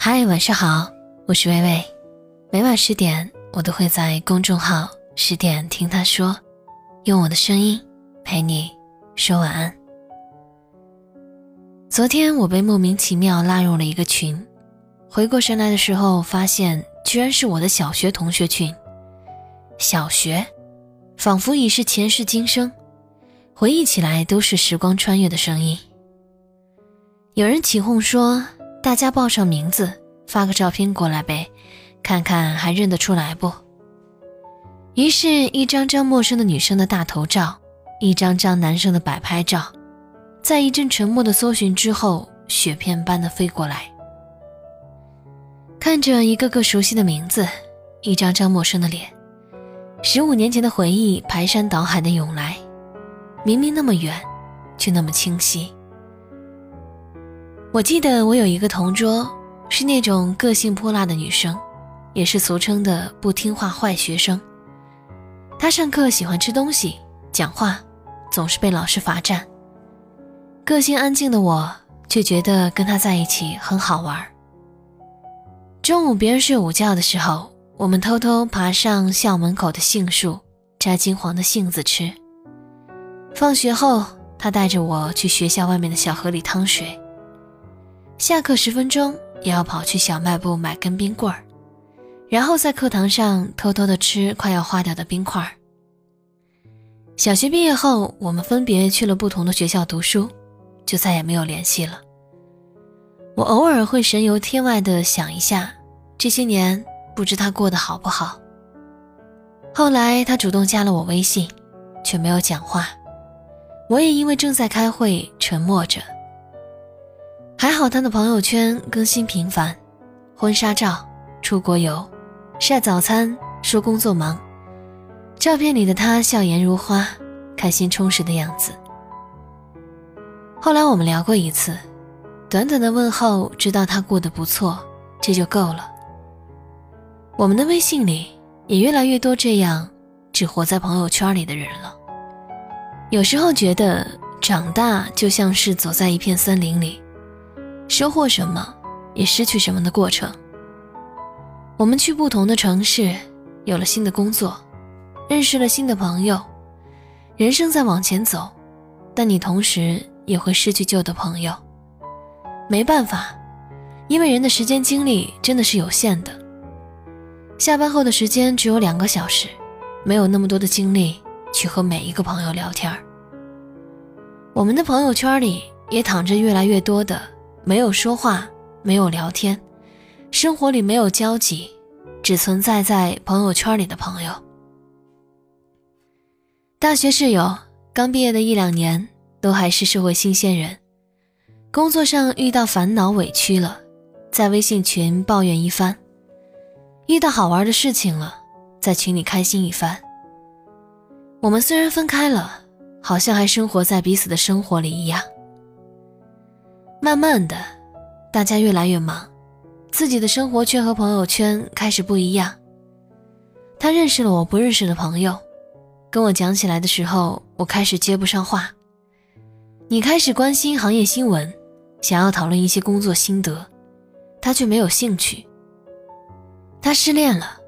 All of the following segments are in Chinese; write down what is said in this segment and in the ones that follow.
嗨，晚上好，我是微微。每晚十点，我都会在公众号“十点听他说”，用我的声音陪你说晚安。昨天我被莫名其妙拉入了一个群，回过神来的时候，发现居然是我的小学同学群。小学，仿佛已是前世今生，回忆起来都是时光穿越的声音。有人起哄说。大家报上名字，发个照片过来呗，看看还认得出来不？于是，一张张陌生的女生的大头照，一张张男生的摆拍照，在一阵沉默的搜寻之后，雪片般的飞过来。看着一个个熟悉的名字，一张张陌生的脸，十五年前的回忆排山倒海的涌来，明明那么远，却那么清晰。我记得我有一个同桌，是那种个性泼辣的女生，也是俗称的不听话坏学生。她上课喜欢吃东西、讲话，总是被老师罚站。个性安静的我，却觉得跟她在一起很好玩。中午别人睡午觉的时候，我们偷偷爬上校门口的杏树，摘金黄的杏子吃。放学后，她带着我去学校外面的小河里趟水。下课十分钟也要跑去小卖部买根冰棍儿，然后在课堂上偷偷的吃快要化掉的冰块儿。小学毕业后，我们分别去了不同的学校读书，就再也没有联系了。我偶尔会神游天外的想一下，这些年不知他过得好不好。后来他主动加了我微信，却没有讲话，我也因为正在开会沉默着。还好他的朋友圈更新频繁，婚纱照、出国游、晒早餐、说工作忙，照片里的他笑颜如花，开心充实的样子。后来我们聊过一次，短短的问候，知道他过得不错，这就够了。我们的微信里也越来越多这样只活在朋友圈里的人了。有时候觉得长大就像是走在一片森林里。收获什么，也失去什么的过程。我们去不同的城市，有了新的工作，认识了新的朋友，人生在往前走，但你同时也会失去旧的朋友。没办法，因为人的时间精力真的是有限的。下班后的时间只有两个小时，没有那么多的精力去和每一个朋友聊天我们的朋友圈里也躺着越来越多的。没有说话，没有聊天，生活里没有交集，只存在在朋友圈里的朋友。大学室友刚毕业的一两年，都还是社会新鲜人，工作上遇到烦恼委屈了，在微信群抱怨一番；遇到好玩的事情了，在群里开心一番。我们虽然分开了，好像还生活在彼此的生活里一样。慢慢的，大家越来越忙，自己的生活圈和朋友圈开始不一样。他认识了我不认识的朋友，跟我讲起来的时候，我开始接不上话。你开始关心行业新闻，想要讨论一些工作心得，他却没有兴趣。他失恋了，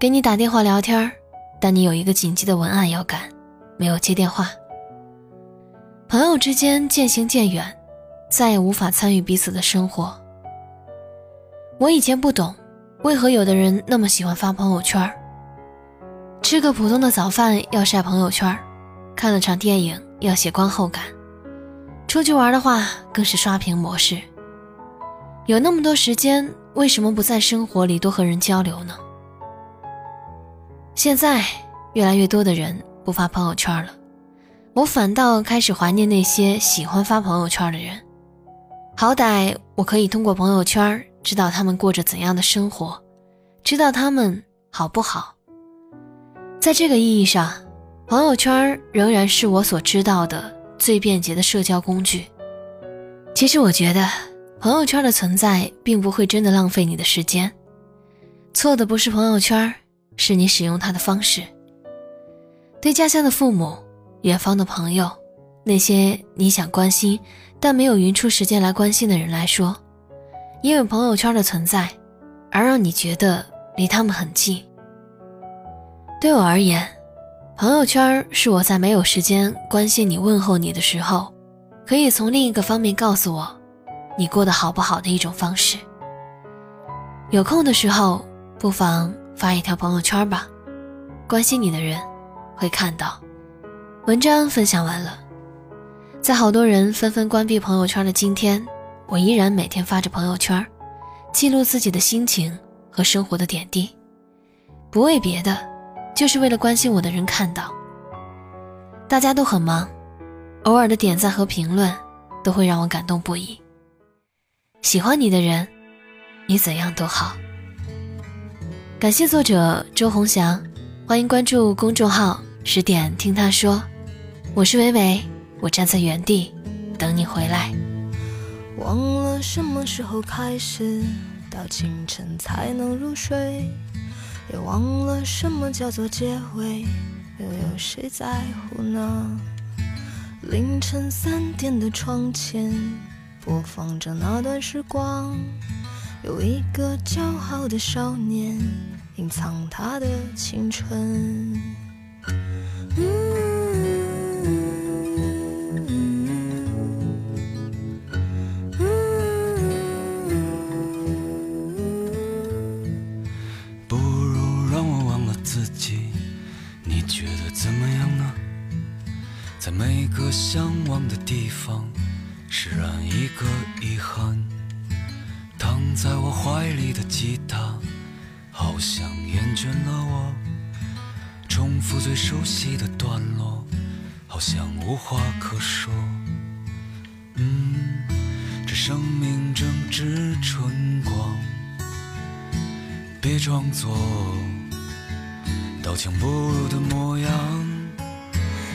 给你打电话聊天，但你有一个紧急的文案要赶，没有接电话。朋友之间渐行渐远。再也无法参与彼此的生活。我以前不懂，为何有的人那么喜欢发朋友圈吃个普通的早饭要晒朋友圈看了场电影要写观后感，出去玩的话更是刷屏模式。有那么多时间，为什么不在生活里多和人交流呢？现在越来越多的人不发朋友圈了，我反倒开始怀念那些喜欢发朋友圈的人。好歹我可以通过朋友圈知道他们过着怎样的生活，知道他们好不好。在这个意义上，朋友圈仍然是我所知道的最便捷的社交工具。其实我觉得，朋友圈的存在并不会真的浪费你的时间，错的不是朋友圈，是你使用它的方式。对家乡的父母、远方的朋友，那些你想关心。但没有匀出时间来关心的人来说，因为朋友圈的存在，而让你觉得离他们很近。对我而言，朋友圈是我在没有时间关心你、问候你的时候，可以从另一个方面告诉我你过得好不好的一种方式。有空的时候，不妨发一条朋友圈吧，关心你的人会看到。文章分享完了，在好多人纷纷关闭朋友圈的今天，我依然每天发着朋友圈，记录自己的心情和生活的点滴，不为别的。就是为了关心我的人看到。大家都很忙，偶尔的点赞和评论都会让我感动不已。喜欢你的人，你怎样都好。感谢作者周鸿祥，欢迎关注公众号“十点听他说”。我是伟伟，我站在原地等你回来。忘了什么时候开始，到清晨才能入睡。也忘了什么叫做结尾，又有谁在乎呢？凌晨三点的窗前，播放着那段时光，有一个骄傲的少年，隐藏他的青春。向往的地方，释然一个遗憾。躺在我怀里的吉他，好像厌倦了我。重复最熟悉的段落，好像无话可说。嗯，这生命正值春光，别装作刀枪不入的模样。